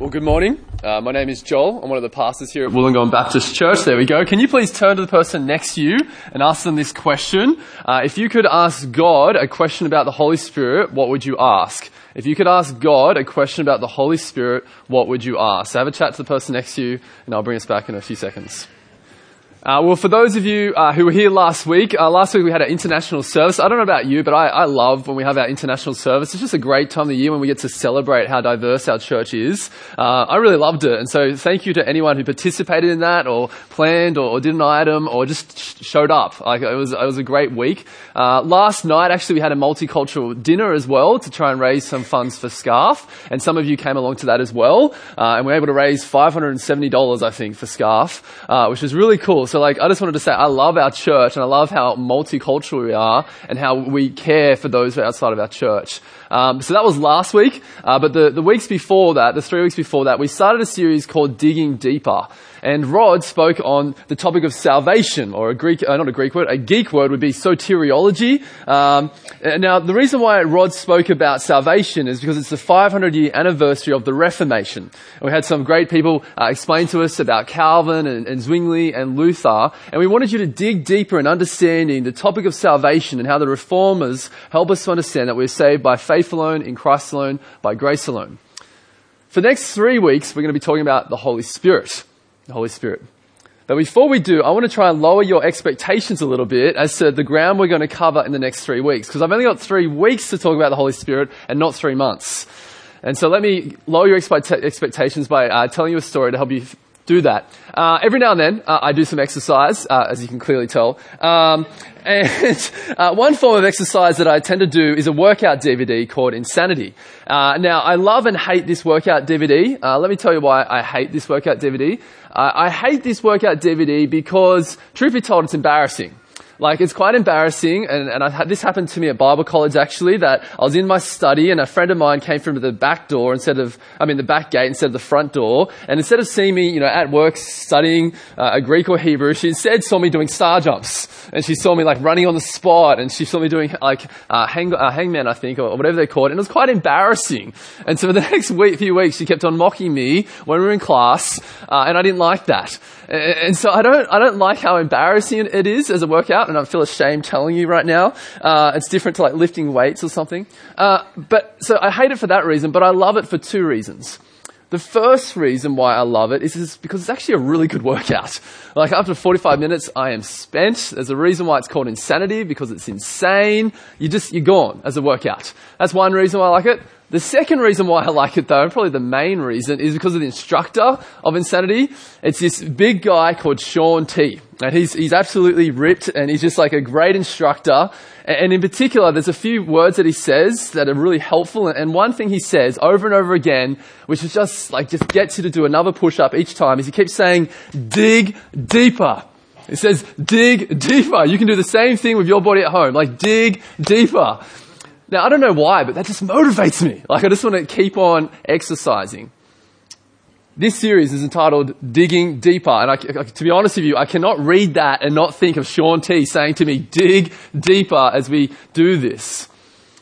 Well, good morning. Uh, my name is Joel. I'm one of the pastors here at Wollongong Baptist Church. There we go. Can you please turn to the person next to you and ask them this question? Uh, if you could ask God a question about the Holy Spirit, what would you ask? If you could ask God a question about the Holy Spirit, what would you ask? So have a chat to the person next to you, and I'll bring us back in a few seconds. Uh, well, for those of you uh, who were here last week, uh, last week we had our international service. I don't know about you, but I, I, love when we have our international service. It's just a great time of the year when we get to celebrate how diverse our church is. Uh, I really loved it, and so thank you to anyone who participated in that, or planned, or, or did an item, or just sh- showed up. Like it was, it was a great week. Uh, last night, actually, we had a multicultural dinner as well to try and raise some funds for Scarf, and some of you came along to that as well, uh, and we were able to raise five hundred and seventy dollars, I think, for Scarf, which was really cool. So like, I just wanted to say I love our church and I love how multicultural we are and how we care for those outside of our church. Um, so that was last week, uh, but the, the weeks before that, the three weeks before that, we started a series called Digging Deeper. And Rod spoke on the topic of salvation, or a Greek, uh, not a Greek word, a geek word would be soteriology. Um, now, the reason why Rod spoke about salvation is because it's the 500 year anniversary of the Reformation. And we had some great people uh, explain to us about Calvin and, and Zwingli and Luther, and we wanted you to dig deeper in understanding the topic of salvation and how the reformers help us to understand that we're saved by faith alone, in Christ alone, by grace alone. For the next three weeks, we're going to be talking about the Holy Spirit the Holy Spirit. But before we do, I want to try and lower your expectations a little bit as to the ground we're going to cover in the next three weeks. Because I've only got three weeks to talk about the Holy Spirit and not three months. And so let me lower your expectations by uh, telling you a story to help you do that. Uh, every now and then, uh, I do some exercise, uh, as you can clearly tell. Um, and uh, one form of exercise that I tend to do is a workout DVD called Insanity. Uh, now, I love and hate this workout DVD. Uh, let me tell you why I hate this workout DVD. I hate this workout DVD because, truth be told, it's embarrassing. Like, it's quite embarrassing, and, and had, this happened to me at Bible college actually, that I was in my study and a friend of mine came from the back door instead of, I mean the back gate instead of the front door, and instead of seeing me, you know, at work studying uh, a Greek or Hebrew, she instead saw me doing star jumps, and she saw me like running on the spot, and she saw me doing like uh, hang, uh, hangman, I think, or whatever they call it, and it was quite embarrassing. And so for the next week, few weeks, she kept on mocking me when we were in class, uh, and I didn't like that. And so I don't, I don't like how embarrassing it is as a workout, and I feel ashamed telling you right now. Uh, it's different to like lifting weights or something. Uh, but so I hate it for that reason, but I love it for two reasons. The first reason why I love it is, because it's actually a really good workout. Like after 45 minutes, I am spent. There's a reason why it's called insanity because it's insane. You just, you're gone as a workout. That's one reason why I like it. The second reason why I like it though, and probably the main reason, is because of the instructor of Insanity. It's this big guy called Shaun T. And he's, he's absolutely ripped and he's just like a great instructor. And in particular, there's a few words that he says that are really helpful. And one thing he says over and over again, which is just like, just gets you to do another push up each time, is he keeps saying, dig deeper. He says, dig deeper. You can do the same thing with your body at home. Like, dig deeper. Now, I don't know why, but that just motivates me. Like, I just want to keep on exercising. This series is entitled Digging Deeper. And I, to be honest with you, I cannot read that and not think of Shaun T saying to me, dig deeper as we do this.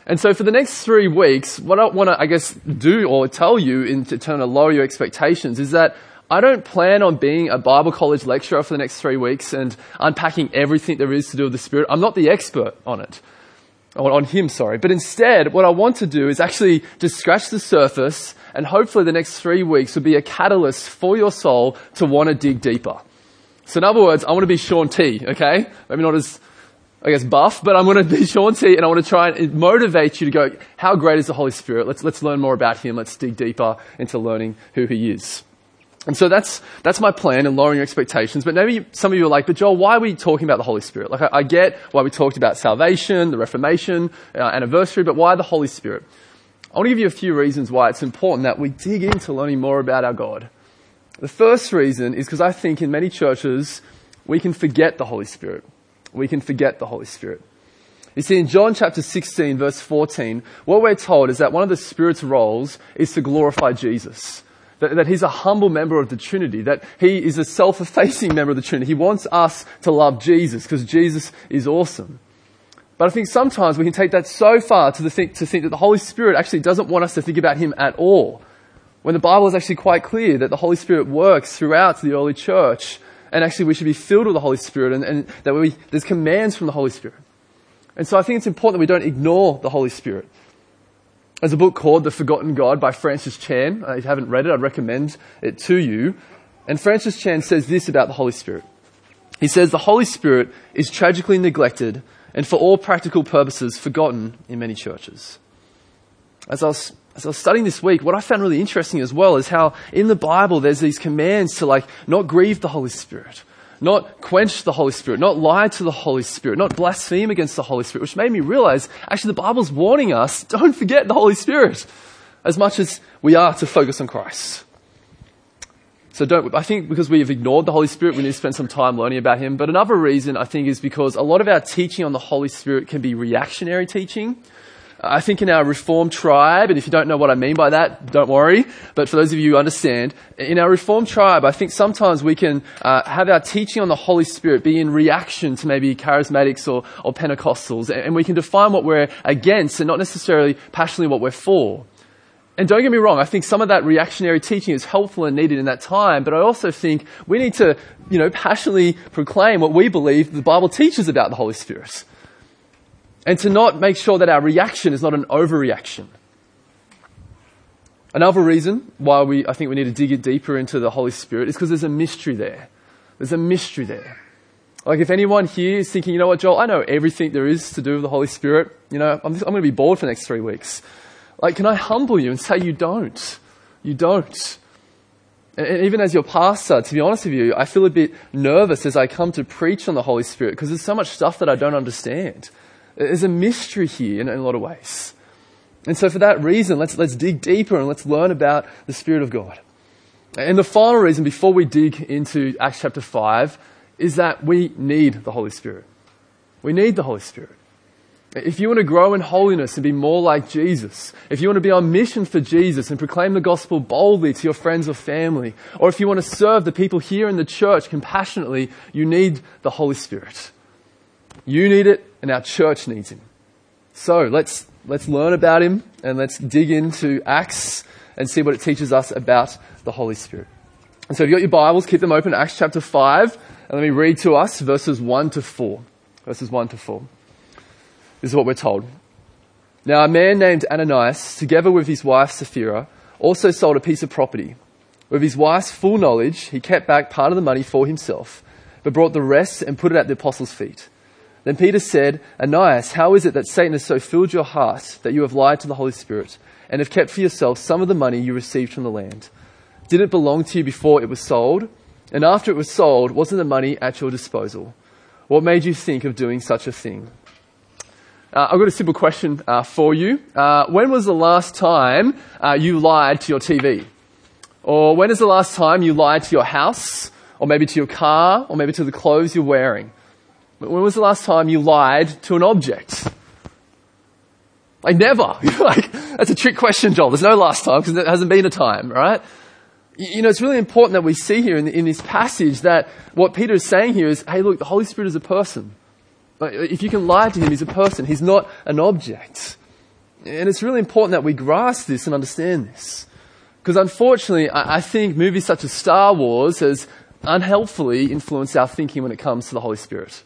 And so for the next three weeks, what I want to, I guess, do or tell you in to turn to lower your expectations is that I don't plan on being a Bible college lecturer for the next three weeks and unpacking everything there is to do with the Spirit. I'm not the expert on it on him, sorry. But instead, what I want to do is actually just scratch the surface and hopefully the next three weeks will be a catalyst for your soul to want to dig deeper. So in other words, I want to be Shaun T, okay? Maybe not as, I guess, buff, but I'm going to be Shaun T and I want to try and motivate you to go, how great is the Holy Spirit? Let's, let's learn more about Him. Let's dig deeper into learning who He is. And so that's, that's my plan in lowering your expectations. But maybe some of you are like, but Joel, why are we talking about the Holy Spirit? Like, I, I get why we talked about salvation, the Reformation, uh, anniversary, but why the Holy Spirit? I want to give you a few reasons why it's important that we dig into learning more about our God. The first reason is because I think in many churches, we can forget the Holy Spirit. We can forget the Holy Spirit. You see, in John chapter 16, verse 14, what we're told is that one of the Spirit's roles is to glorify Jesus. That, that he's a humble member of the Trinity, that he is a self-effacing member of the Trinity. He wants us to love Jesus because Jesus is awesome. But I think sometimes we can take that so far to, think, to think that the Holy Spirit actually doesn't want us to think about him at all. When the Bible is actually quite clear that the Holy Spirit works throughout the early church, and actually we should be filled with the Holy Spirit, and, and that we, there's commands from the Holy Spirit. And so I think it's important that we don't ignore the Holy Spirit. There's a book called The Forgotten God by Francis Chan. Uh, if you haven't read it, I'd recommend it to you. And Francis Chan says this about the Holy Spirit. He says, the Holy Spirit is tragically neglected and for all practical purposes forgotten in many churches. As I was, as I was studying this week, what I found really interesting as well is how in the Bible there's these commands to like not grieve the Holy Spirit, not quench the Holy Spirit, not lie to the Holy Spirit, not blaspheme against the Holy Spirit, which made me realize actually the Bible's warning us, don't forget the Holy Spirit as much as we are to focus on Christ. So don't, I think because we have ignored the Holy Spirit, we need to spend some time learning about Him. But another reason I think is because a lot of our teaching on the Holy Spirit can be reactionary teaching. I think in our Reformed tribe, and if you don't know what I mean by that, don't worry. But for those of you who understand, in our Reformed tribe, I think sometimes we can uh, have our teaching on the Holy Spirit be in reaction to maybe charismatics or, or Pentecostals, and we can define what we're against and not necessarily passionately what we're for. And don't get me wrong, I think some of that reactionary teaching is helpful and needed in that time, but I also think we need to, you know, passionately proclaim what we believe the Bible teaches about the Holy Spirit. And to not make sure that our reaction is not an overreaction. Another reason why we, I think we need to dig it deeper into the Holy Spirit is because there's a mystery there. There's a mystery there. Like if anyone here is thinking, you know what, Joel, I know everything there is to do with the Holy Spirit. You know, I'm, I'm going to be bored for the next three weeks. Like, can I humble you and say you don't? You don't. And even as your pastor, to be honest with you, I feel a bit nervous as I come to preach on the Holy Spirit because there's so much stuff that I don't understand. There's a mystery here in, in a lot of ways. And so for that reason, let's, let's dig deeper and let's learn about the Spirit of God. And the final reason before we dig into Acts chapter 5 is that we need the Holy Spirit. We need the Holy Spirit. If you want to grow in holiness and be more like Jesus, if you want to be on mission for Jesus and proclaim the gospel boldly to your friends or family, or if you want to serve the people here in the church compassionately, you need the Holy Spirit. You need it and our church needs him. So let's, let's learn about him and let's dig into Acts and see what it teaches us about the Holy Spirit. And so if you've got your Bibles, keep them open, Acts chapter 5, and let me read to us verses 1 to 4. Verses 1 to 4. This is what we're told. Now, a man named Ananias, together with his wife Sapphira, also sold a piece of property. With his wife's full knowledge, he kept back part of the money for himself, but brought the rest and put it at the apostles' feet. Then Peter said, Ananias, how is it that Satan has so filled your heart that you have lied to the Holy Spirit and have kept for yourself some of the money you received from the land? Did it belong to you before it was sold? And after it was sold, wasn't the money at your disposal? What made you think of doing such a thing? Uh, I've got a simple question uh, for you. Uh, when was the last time uh, you lied to your TV? Or when is the last time you lied to your house? Or maybe to your car? Or maybe to the clothes you're wearing? When was the last time you lied to an object? Like never. like, that's a trick question, Joel. There's no last time because there hasn't been a time, right? You know, it's really important that we see here in, in this passage that what Peter is saying here is, hey, look, the Holy Spirit is a person. If you can lie to him, he's a person. He's not an object. And it's really important that we grasp this and understand this. Because unfortunately, I think movies such as Star Wars has unhelpfully influenced our thinking when it comes to the Holy Spirit.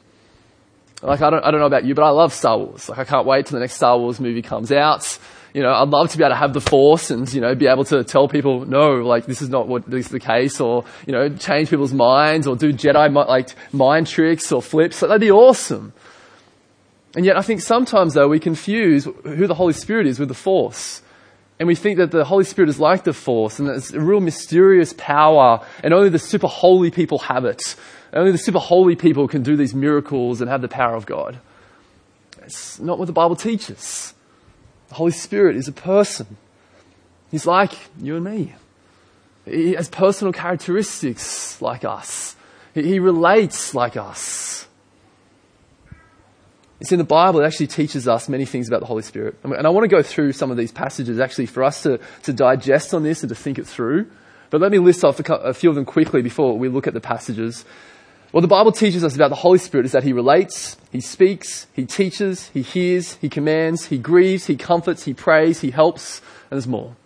Like, I don't, I don't know about you, but I love Star Wars. Like, I can't wait till the next Star Wars movie comes out. You know, I'd love to be able to have the Force and, you know, be able to tell people, no, like, this is not what is the case, or, you know, change people's minds, or do Jedi, like, mind tricks or flips. Like, that'd be awesome. And yet I think sometimes though we confuse who the Holy Spirit is with the force. And we think that the Holy Spirit is like the force and that it's a real mysterious power and only the super holy people have it. Only the super holy people can do these miracles and have the power of God. It's not what the Bible teaches. The Holy Spirit is a person. He's like you and me. He has personal characteristics like us. He relates like us. It's in the Bible, it actually teaches us many things about the Holy Spirit. And I want to go through some of these passages actually for us to, to digest on this and to think it through. But let me list off a few of them quickly before we look at the passages. What the Bible teaches us about the Holy Spirit is that He relates, He speaks, He teaches, He hears, He commands, He grieves, He comforts, He prays, He helps, and there's more.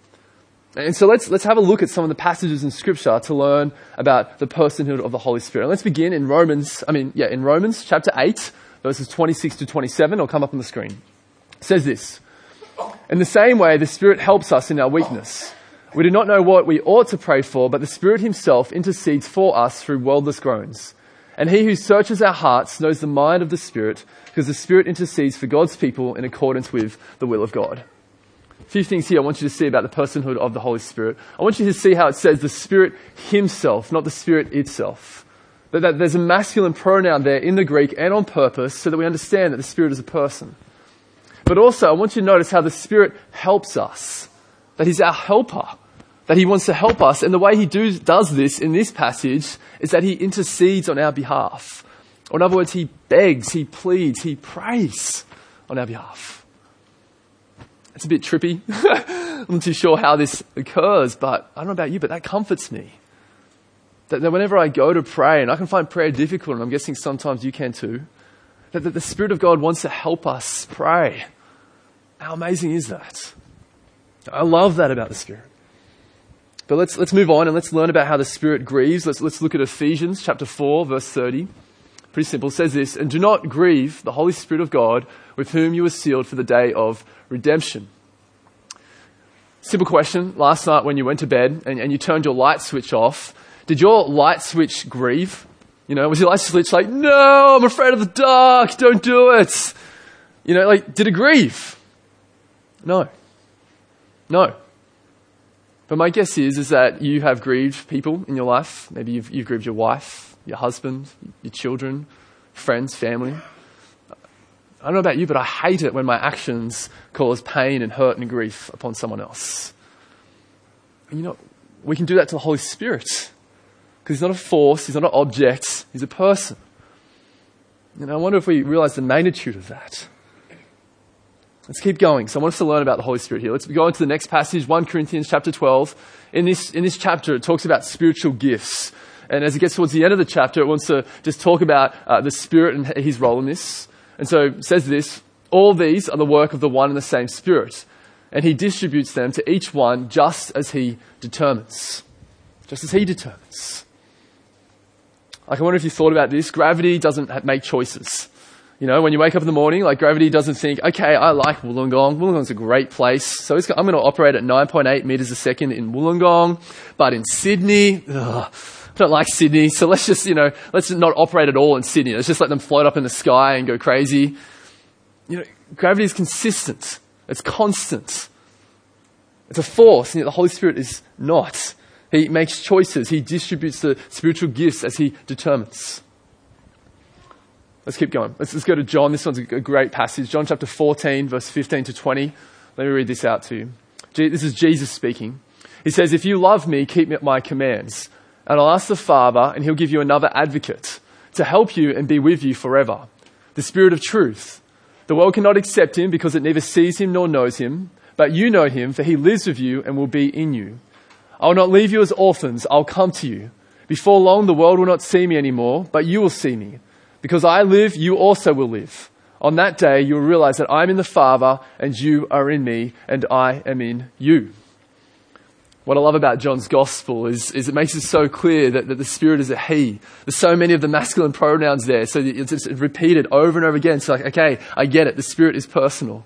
And so let's, let's have a look at some of the passages in scripture to learn about the personhood of the Holy Spirit. And let's begin in Romans, I mean, yeah, in Romans chapter 8, verses 26 to 27. It'll come up on the screen. It says this. In the same way, the Spirit helps us in our weakness. We do not know what we ought to pray for, but the Spirit Himself intercedes for us through wordless groans. And He who searches our hearts knows the mind of the Spirit, because the Spirit intercedes for God's people in accordance with the will of God. A few things here I want you to see about the personhood of the Holy Spirit. I want you to see how it says the Spirit Himself, not the Spirit itself. That, that there's a masculine pronoun there in the Greek and on purpose so that we understand that the Spirit is a person. But also, I want you to notice how the Spirit helps us. That He's our helper. That He wants to help us. And the way He do, does this in this passage is that He intercedes on our behalf. Or in other words, He begs, He pleads, He prays on our behalf. It's a bit trippy. I'm not too sure how this occurs, but I don't know about you, but that comforts me. That, that whenever I go to pray, and I can find prayer difficult, and I'm guessing sometimes you can too, that, that the Spirit of God wants to help us pray. How amazing is that? I love that about the Spirit. But let's, let's move on and let's learn about how the Spirit grieves. Let's, let's look at Ephesians chapter 4, verse 30. Pretty simple. It says this, and do not grieve the Holy Spirit of God with whom you were sealed for the day of redemption. Simple question. Last night when you went to bed and, and you turned your light switch off, did your light switch grieve? You know, was your light switch like, no, I'm afraid of the dark, don't do it? You know, like, did it grieve? No. No. But my guess is, is that you have grieved people in your life. Maybe you've, you've grieved your wife, your husband, your children, friends, family. I don't know about you, but I hate it when my actions cause pain and hurt and grief upon someone else. And you know, we can do that to the Holy Spirit. Because he's not a force, he's not an object, he's a person. And I wonder if we realize the magnitude of that. Let's keep going. So I want us to learn about the Holy Spirit here. Let's go into the next passage, 1 Corinthians chapter 12. In this, in this chapter, it talks about spiritual gifts. And as it gets towards the end of the chapter, it wants to just talk about uh, the Spirit and his role in this. And so it says this, all these are the work of the one and the same Spirit. And he distributes them to each one just as he determines. Just as he determines. Like, I wonder if you thought about this. Gravity doesn't make choices. You know, when you wake up in the morning, like gravity doesn't think, okay, I like Wollongong. Wollongong's a great place. So I'm going to operate at 9.8 meters a second in Wollongong. But in Sydney, ugh, I don't like Sydney, so let's just, you know, let's not operate at all in Sydney. Let's just let them float up in the sky and go crazy. You know, gravity is consistent. It's constant. It's a force, and yet the Holy Spirit is not. He makes choices. He distributes the spiritual gifts as he determines. Let's keep going. Let's, let's go to John. This one's a great passage. John chapter 14, verse 15 to 20. Let me read this out to you. This is Jesus speaking. He says, If you love me, keep my commands. And I'll ask the Father, and he'll give you another advocate to help you and be with you forever. The Spirit of truth. The world cannot accept him because it neither sees him nor knows him, but you know him, for he lives with you and will be in you. I will not leave you as orphans, I'll come to you. Before long, the world will not see me anymore, but you will see me. Because I live, you also will live. On that day, you will realize that I'm in the Father, and you are in me, and I am in you. What I love about John's gospel is, is it makes it so clear that, that the Spirit is a he. There's so many of the masculine pronouns there, so it's, it's repeated over and over again. So like, okay, I get it. The Spirit is personal.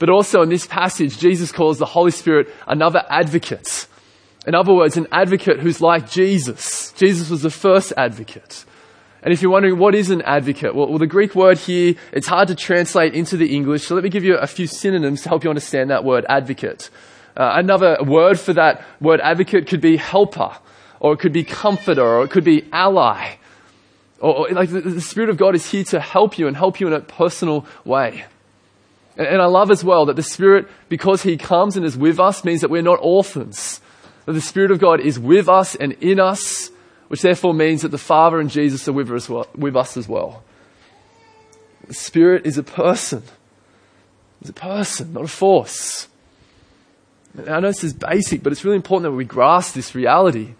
But also in this passage, Jesus calls the Holy Spirit another advocate. In other words, an advocate who's like Jesus. Jesus was the first advocate. And if you're wondering what is an advocate, well, well, the Greek word here, it's hard to translate into the English. So let me give you a few synonyms to help you understand that word advocate. Uh, another word for that word advocate could be helper, or it could be comforter, or it could be ally. Or, or like the, the, Spirit of God is here to help you and help you in a personal way. And, and I love as well that the Spirit, because He comes and is with us, means that we're not orphans. That the Spirit of God is with us and in us, which therefore means that the Father and Jesus are with us, with us as well. The Spirit is a person. It's a person, not a force. I know this is basic, but it's really important that we grasp this reality.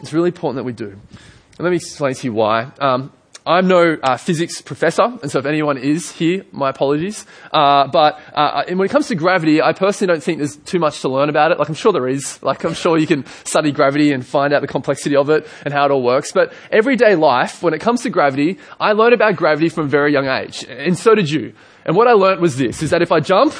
It's really important that we do. And let me explain to you why. Um, I'm no uh, physics professor, and so if anyone is here, my apologies. Uh, but uh, when it comes to gravity, I personally don't think there's too much to learn about it. Like I'm sure there is. Like I'm sure you can study gravity and find out the complexity of it and how it all works. But everyday life, when it comes to gravity, I learned about gravity from a very young age, and so did you. And what I learned was this: is that if I jump,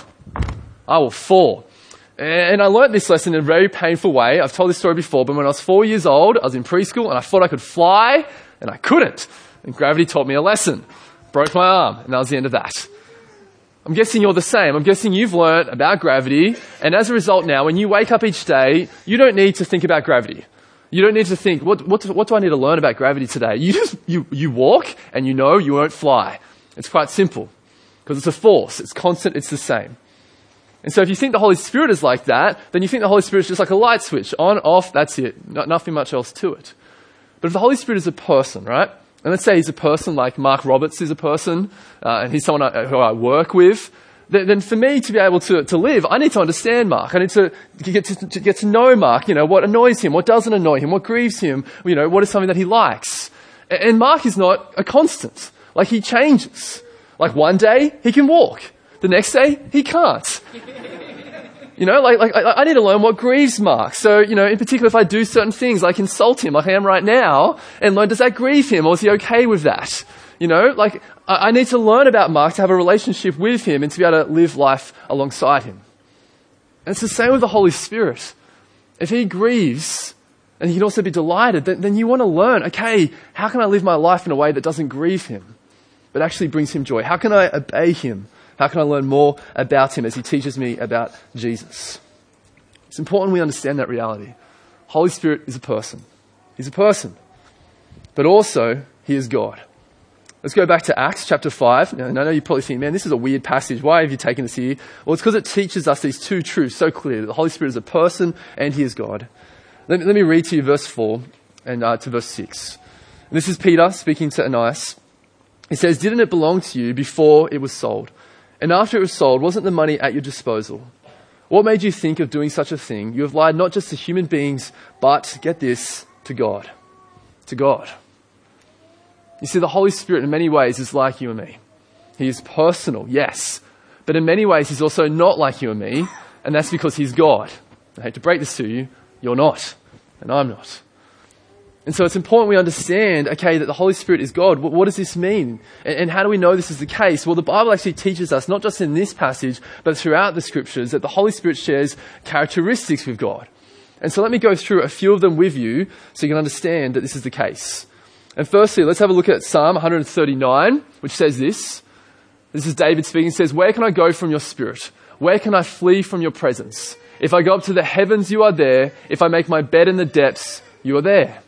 I will fall. And I learnt this lesson in a very painful way. I've told this story before, but when I was four years old, I was in preschool and I thought I could fly, and I couldn't. And gravity taught me a lesson. Broke my arm, and that was the end of that. I'm guessing you're the same. I'm guessing you've learnt about gravity, and as a result now, when you wake up each day, you don't need to think about gravity. You don't need to think, what, what, what do I need to learn about gravity today? You just, you, you walk, and you know you won't fly. It's quite simple. Because it's a force. It's constant. It's the same. And so if you think the Holy Spirit is like that, then you think the Holy Spirit is just like a light switch. On, off, that's it. Not, nothing much else to it. But if the Holy Spirit is a person, right? And let's say he's a person like Mark Roberts is a person, uh, and he's someone I, who I work with, then, then, for me to be able to, to live, I need to understand Mark. I need to get to, to get to know Mark, you know, what annoys him, what doesn't annoy him, what grieves him, you know, what is something that he likes. And Mark is not a constant. Like he changes. Like one day he can walk. The next day he can't. You know, like, like I, need to learn what grieves Mark. So, you know, in particular, if I do certain things, like insult him, like I am right now, and learn, does that grieve him, or is he okay with that? You know, like I, I need to learn about Mark to have a relationship with him and to be able to live life alongside him. And it's the same with the Holy Spirit. If he grieves, and he can also be delighted, then, then you want to learn, okay, how can I live my life in a way that doesn't grieve him, but actually brings him joy? How can I obey him? How can I learn more about him as he teaches me about Jesus? It's important we understand that reality. Holy Spirit is a person. He's a person. But also, he is God. Let's go back to Acts chapter 5. Now, I know you probably think, man, this is a weird passage. Why have you taken this here? Well, it's because it teaches us these two truths so clearly. That the Holy Spirit is a person and he is God. Let me, let me read to you verse 4 and uh, to verse 6. And this is Peter speaking to Ananias. He says, Didn't it belong to you before it was sold? And after it was sold, wasn't the money at your disposal? What made you think of doing such a thing? You have lied not just to human beings, but, get this, to God. To God. You see, the Holy Spirit in many ways is like you and me. He is personal, yes. But in many ways, he's also not like you and me, and that's because he's God. I hate to break this to you, you're not, and I'm not. And so it's important we understand, okay, that the Holy Spirit is God. What, what does this mean? And, and, how do we know this is the case? Well, the Bible actually teaches us, not just in this passage, but throughout the scriptures, that the Holy Spirit shares characteristics with God. And so let me go through a few of them with you so you can understand that this is the case. And firstly, let's have a look at Psalm 139, which says this. This is David speaking. It says, Where can I go from your spirit? Where can I flee from your presence? If I go up to the heavens, you are there. If I make my bed in the depths, you are there.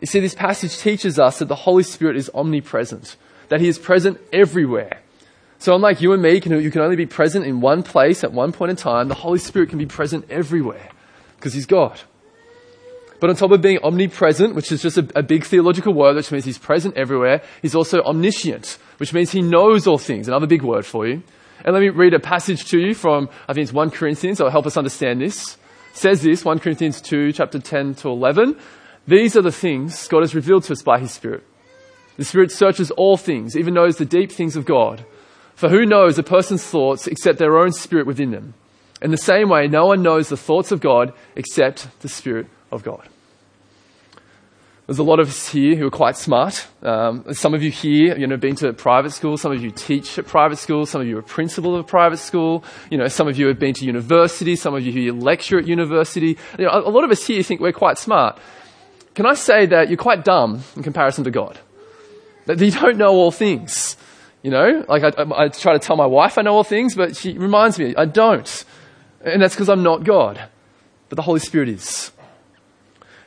You see, this passage teaches us that the Holy Spirit is omnipresent, that He is present everywhere. So unlike you and me, you can only be present in one place at one point in time, the Holy Spirit can be present everywhere because He's God. But on top of being omnipresent, which is just a, a, big theological word, which means he's present everywhere, he's also omniscient, which means he knows all things. Another big word for you. And let me read a passage to you from, I think it's 1 Corinthians, will help us understand this. Says this, 1 Corinthians 2, chapter 10 to 11. These are the things God has revealed to us by His Spirit. The Spirit searches all things, even knows the deep things of God. For who knows a person's thoughts except their own spirit within them? In the same way, no one knows the thoughts of God except the Spirit of God. There's a lot of us here who are quite smart. Um, some of you here, you know, been to private school. Some of you teach at private school. Some of you are principal of a private school. You know, some of you have been to university. Some of you here lecture at university. You know, a lot of us here think we're quite smart can I say that you're quite dumb in comparison to God? That you don't know all things. You know, like I, I, try to tell my wife I know all things, but she reminds me I don't. And that's because I'm not God. But the Holy Spirit is.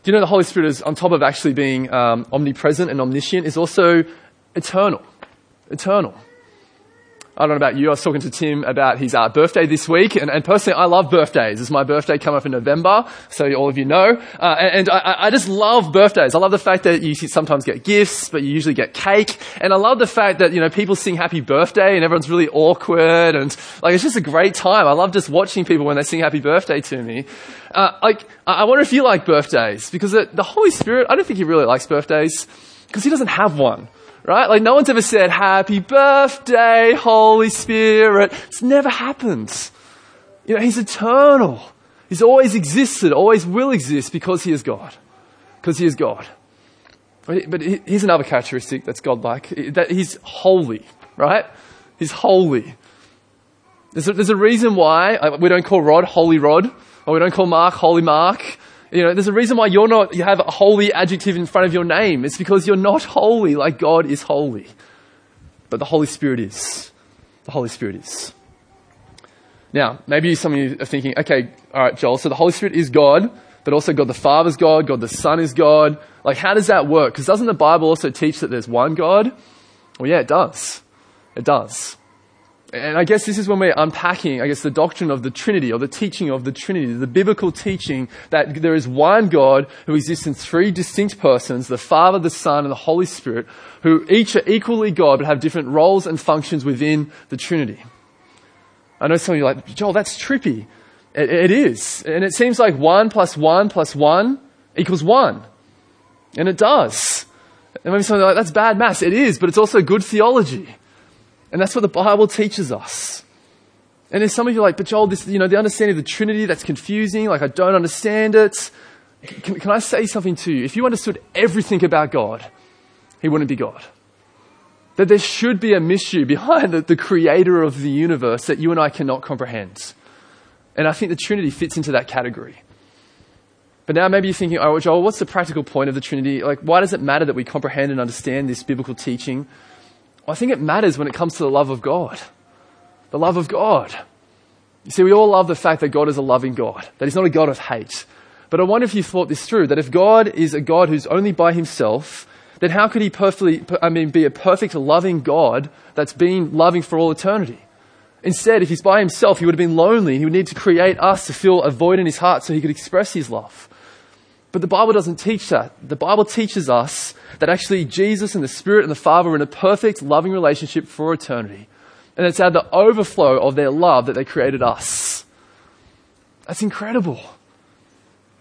Do you know the Holy Spirit is, on top of actually being um, omnipresent and omniscient, is also eternal. Eternal. I don't know about you. I was talking to Tim about his uh, birthday this week, and, and, personally, I love birthdays. It's my birthday coming up in November, so all of you know. Uh, and, and I, I, just love birthdays. I love the fact that you sometimes get gifts, but you usually get cake. And I love the fact that you know people sing Happy Birthday, and everyone's really awkward, and like it's just a great time. I love just watching people when they sing Happy Birthday to me. Uh, like I wonder if you like birthdays because the, the Holy Spirit. I don't think he really likes birthdays because he doesn't have one Right? Like no one's ever said, happy birthday, Holy Spirit. It's never happened. You know, He's eternal. He's always existed, always will exist because He is God. Because He is God. But here's another characteristic that's godlike. That He's holy, right? He's holy. There's a, there's a reason why we don't call Rod Holy Rod, or we don't call Mark Holy Mark. You know, there's a reason why you're not, you have a holy adjective in front of your name. It's because you're not holy like God is holy. But the Holy Spirit is. The Holy Spirit is. Now, maybe some of you are thinking, okay, alright, Joel, so the Holy Spirit is God, but also God the Father's God, God the Son is God. Like, how does that work? Because doesn't the Bible also teach that there's one God? Well, yeah, it does. It does. And I guess this is when we're unpacking, I guess, the doctrine of the Trinity or the teaching of the Trinity, the biblical teaching that there is one God who exists in three distinct persons, the Father, the Son, and the Holy Spirit, who each are equally God but have different roles and functions within the Trinity. I know some of you are like, Joel, that's trippy. it, it is. And it seems like one plus one plus one equals one. And it does. And maybe something like, that's bad maths. It is, but it's also good theology. And that's what the Bible teaches us. And there's some of you like, but Joel, this, you know, the understanding of the Trinity, that's confusing. Like, I don't understand it. Can, can I say something to you? If you understood everything about God, He wouldn't be God. That there should be a mystery behind the, the creator of the universe that you and I cannot comprehend. And I think the Trinity fits into that category. But now maybe you're thinking, oh, Joel, what's the practical point of the Trinity? Like, why does it matter that we comprehend and understand this biblical teaching? I think it matters when it comes to the love of God. The love of God. You see, we all love the fact that God is a loving God, that He's not a God of hate. But I wonder if you thought this through, that if God is a God who's only by Himself, then how could He perfectly, I mean, be a perfect loving God that's been loving for all eternity? Instead, if He's by Himself, He would have been lonely. He would need to create us to fill a void in His heart so He could express His love. But the Bible doesn't teach that. The Bible teaches us that actually Jesus and the Spirit and the Father are in a perfect, loving relationship for eternity. And it's out of the overflow of their love that they created us. That's incredible.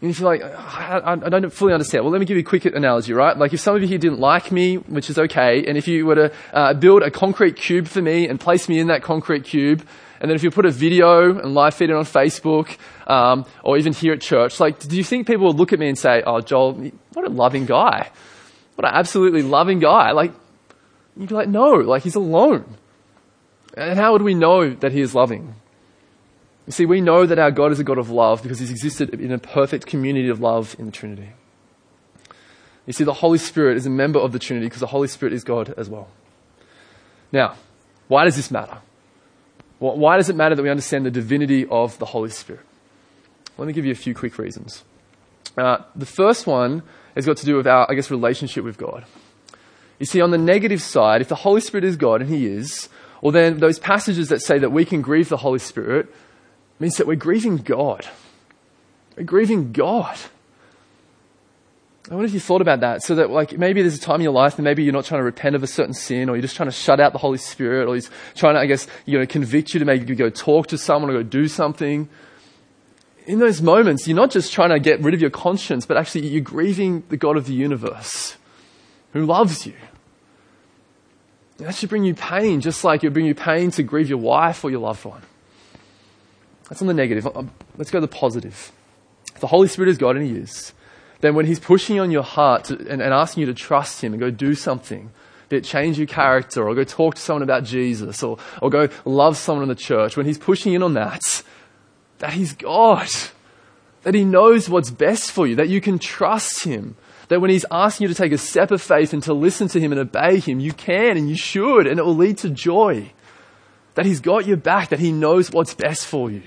And if you're like, I, I, don't fully understand, well, let me give you a quick analogy, right? Like if some of you here didn't like me, which is okay, and if you were to uh, build a concrete cube for me and place me in that concrete cube, and then if you put a video and live feed it on Facebook, um, or even here at church, like, do you think people would look at me and say, "Oh, Joel, what a loving guy, what an absolutely loving guy"? Like, you'd be like, "No, like he's alone." And how would we know that he is loving? You see, we know that our God is a God of love because he's existed in a perfect community of love in the Trinity. You see, the Holy Spirit is a member of the Trinity because the Holy Spirit is God as well. Now, why does this matter? Why does it matter that we understand the divinity of the Holy Spirit? Let me give you a few quick reasons. Uh, the first one has got to do with our, I guess, relationship with God. You see, on the negative side, if the Holy Spirit is God, and He is, well then those passages that say that we can grieve the Holy Spirit means that we're grieving God. We're grieving God. I wonder if you thought about that. So that, like, maybe there's a time in your life and maybe you're not trying to repent of a certain sin or you're just trying to shut out the Holy Spirit or He's trying to, I guess, you know, convict you to maybe go talk to someone or go do something. In those moments, you're not just trying to get rid of your conscience, but actually you're grieving the God of the universe who loves you. And that should bring you pain, just like it would bring you pain to grieve your wife or your loved one. That's on the negative. Uh, let's go to the positive. If the Holy Spirit is God and He is then when He's pushing on your heart to, and, and asking you to trust Him and go do something, be it change your character or go talk to someone about Jesus or, or go love someone in the church, when He's pushing in on that, that He's God, that He knows what's best for you, that you can trust Him, that when He's asking you to take a step of faith and to listen to Him and obey Him, you can and you should, and it will lead to joy. That He's got your back, that He knows what's best for you.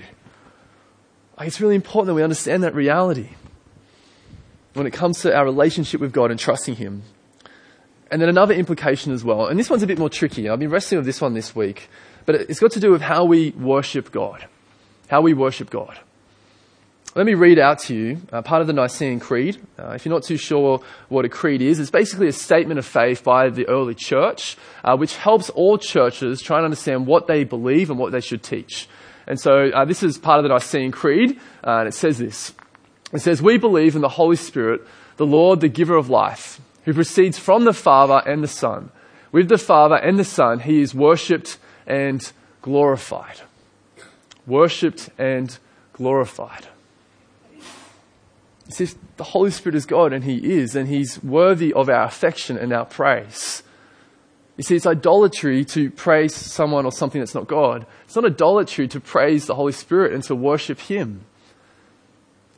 Like, it's really important that we understand that reality when it comes to our relationship with God and trusting Him. And then another implication as well, and this one's a bit more tricky. I've been wrestling with this one this week, but it's got to do with how we worship God. How we worship God. Let me read out to you uh, part of the Nicene Creed. Uh, if you're not too sure what a creed is, it's basically a statement of faith by the early church, uh, which helps all churches try and understand what they believe and what they should teach. And so uh, this is part of the Nicene Creed, uh, and it says this. It says, We believe in the Holy Spirit, the Lord, the giver of life, who proceeds from the Father and the Son with the Father and the Son, he is worshipped and glorified. Worshipped and glorified. You see, the Holy Spirit is God, and He is, and He's worthy of our affection and our praise. You see, it's idolatry to praise someone or something that's not God. It's not idolatry to praise the Holy Spirit and to worship Him.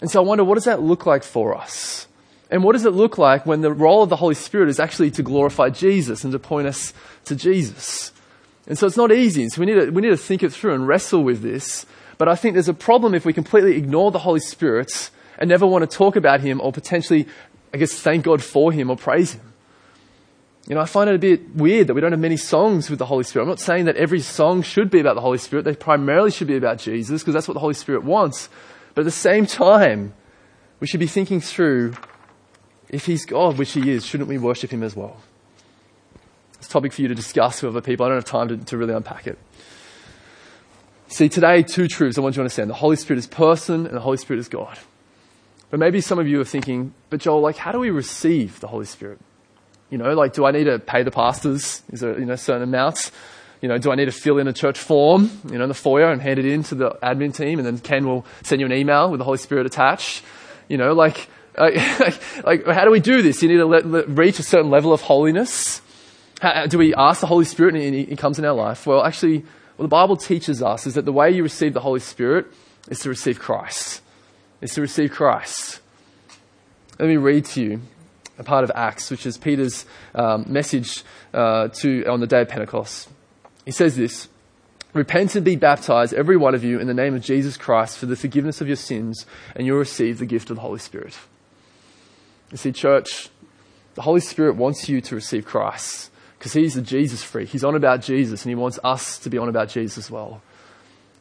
And so I wonder, what does that look like for us? And what does it look like when the role of the Holy Spirit is actually to glorify Jesus and to point us to Jesus? And so it's not easy. So we need to, we need to think it through and wrestle with this. But I think there's a problem if we completely ignore the Holy Spirit and never want to talk about Him or potentially, I guess, thank God for Him or praise Him. You know, I find it a bit weird that we don't have many songs with the Holy Spirit. I'm not saying that every song should be about the Holy Spirit. They primarily should be about Jesus because that's what the Holy Spirit wants. But at the same time, we should be thinking through if He's God, which He is, shouldn't we worship Him as well? It's a topic for you to discuss with other people. I don't have time to, to really unpack it. See, today, two truths I want you to understand. The Holy Spirit is person and the Holy Spirit is God. But maybe some of you are thinking, but Joel, like, how do we receive the Holy Spirit? You know, like, do I need to pay the pastors? Is there, you know, certain amounts? You know, do I need to fill in a church form, you know, in the foyer and hand it in to the admin team and then Ken will send you an email with the Holy Spirit attached? You know, like, like, like how do we do this? You need to let, let, reach a certain level of holiness. How, do we ask the Holy Spirit and he, comes in our life? Well, actually, what the Bible teaches us is that the way you receive the Holy Spirit is to receive Christ is to receive Christ. Let me read to you a part of Acts, which is Peter's um, message uh, to, on the day of Pentecost. He says this Repent and be baptized, every one of you, in the name of Jesus Christ for the forgiveness of your sins, and you'll receive the gift of the Holy Spirit. You see, church, the Holy Spirit wants you to receive Christ because he's a Jesus freak. He's on about Jesus, and he wants us to be on about Jesus as well.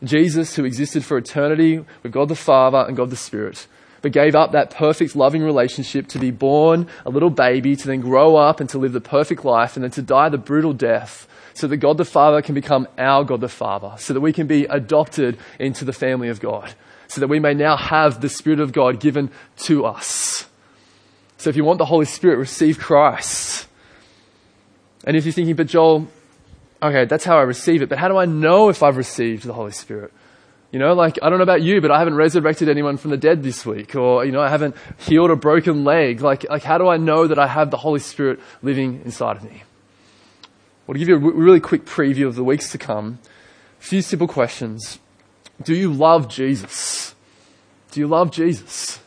Jesus, who existed for eternity with God the Father and God the Spirit, but gave up that perfect, loving relationship to be born a little baby, to then grow up and to live the perfect life, and then to die the brutal death, so that God the Father can become our God the Father, so that we can be adopted into the family of God, so that we may now have the Spirit of God given to us. So if you want the Holy Spirit, receive Christ. And if you're thinking, but Joel, okay, that's how I receive it, but how do I know if I've received the Holy Spirit? You know, like, I don't know about you, but I haven't resurrected anyone from the dead this week, or, you know, I haven't healed a broken leg. Like, like how do I know that I have the Holy Spirit living inside of me? Well, to give you a really quick preview of the weeks to come, a few simple questions. Do you love Jesus? Do you love Jesus?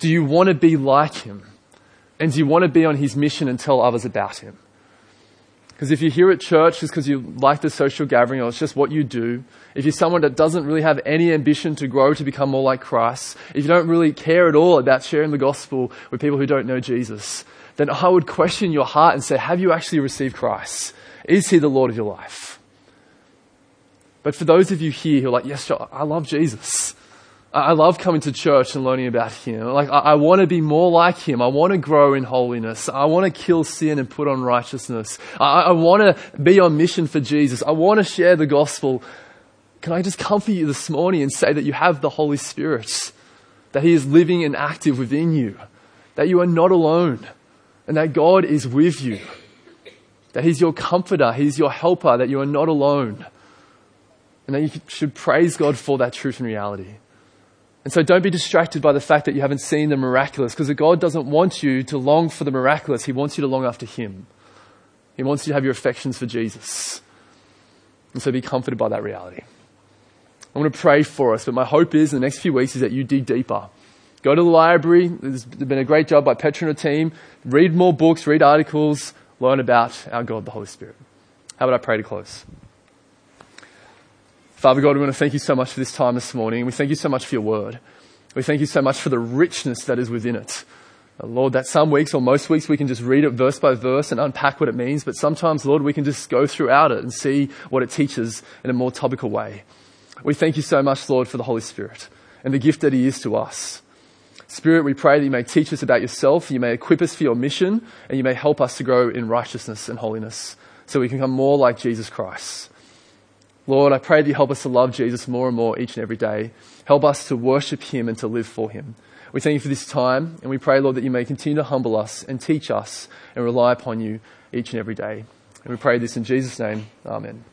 Do you want to be like him? And do you want to be on his mission and tell others about him? Because if you're here at church just because you like the social gathering or it's just what you do, if you're someone that doesn't really have any ambition to grow to become more like Christ, if you don't really care at all about sharing the gospel with people who don't know Jesus, then I would question your heart and say, have you actually received Christ? Is he the Lord of your life? But for those of you here who are like, yes, I love Jesus. I love coming to church and learning about Him. Like, I, I want to be more like Him. I want to grow in holiness. I want to kill sin and put on righteousness. I, I want to be on mission for Jesus. I want to share the gospel. Can I just comfort you this morning and say that you have the Holy Spirit? That He is living and active within you. That you are not alone. And that God is with you. That He's your comforter. He's your helper. That you are not alone. And that you should praise God for that truth and reality. And so don't be distracted by the fact that you haven't seen the miraculous, because God doesn't want you to long for the miraculous. He wants you to long after Him. He wants you to have your affections for Jesus. And so be comforted by that reality. I want to pray for us, but my hope is in the next few weeks is that you dig deeper. Go to the library. There's been a great job by Petra and her team. Read more books, read articles, learn about our God, the Holy Spirit. How about I pray to close? Father God, we want to thank you so much for this time this morning. We thank you so much for your word. We thank you so much for the richness that is within it. Uh, Lord, that some weeks or most weeks we can just read it verse by verse and unpack what it means, but sometimes, Lord, we can just go throughout it and see what it teaches in a more topical way. We thank you so much, Lord, for the Holy Spirit and the gift that He is to us. Spirit, we pray that you may teach us about yourself, you may equip us for your mission, and you may help us to grow in righteousness and holiness so we can become more like Jesus Christ. Lord, I pray that you help us to love Jesus more and more each and every day. Help us to worship him and to live for him. We thank you for this time, and we pray, Lord, that you may continue to humble us and teach us and rely upon you each and every day. And we pray this in Jesus' name. Amen.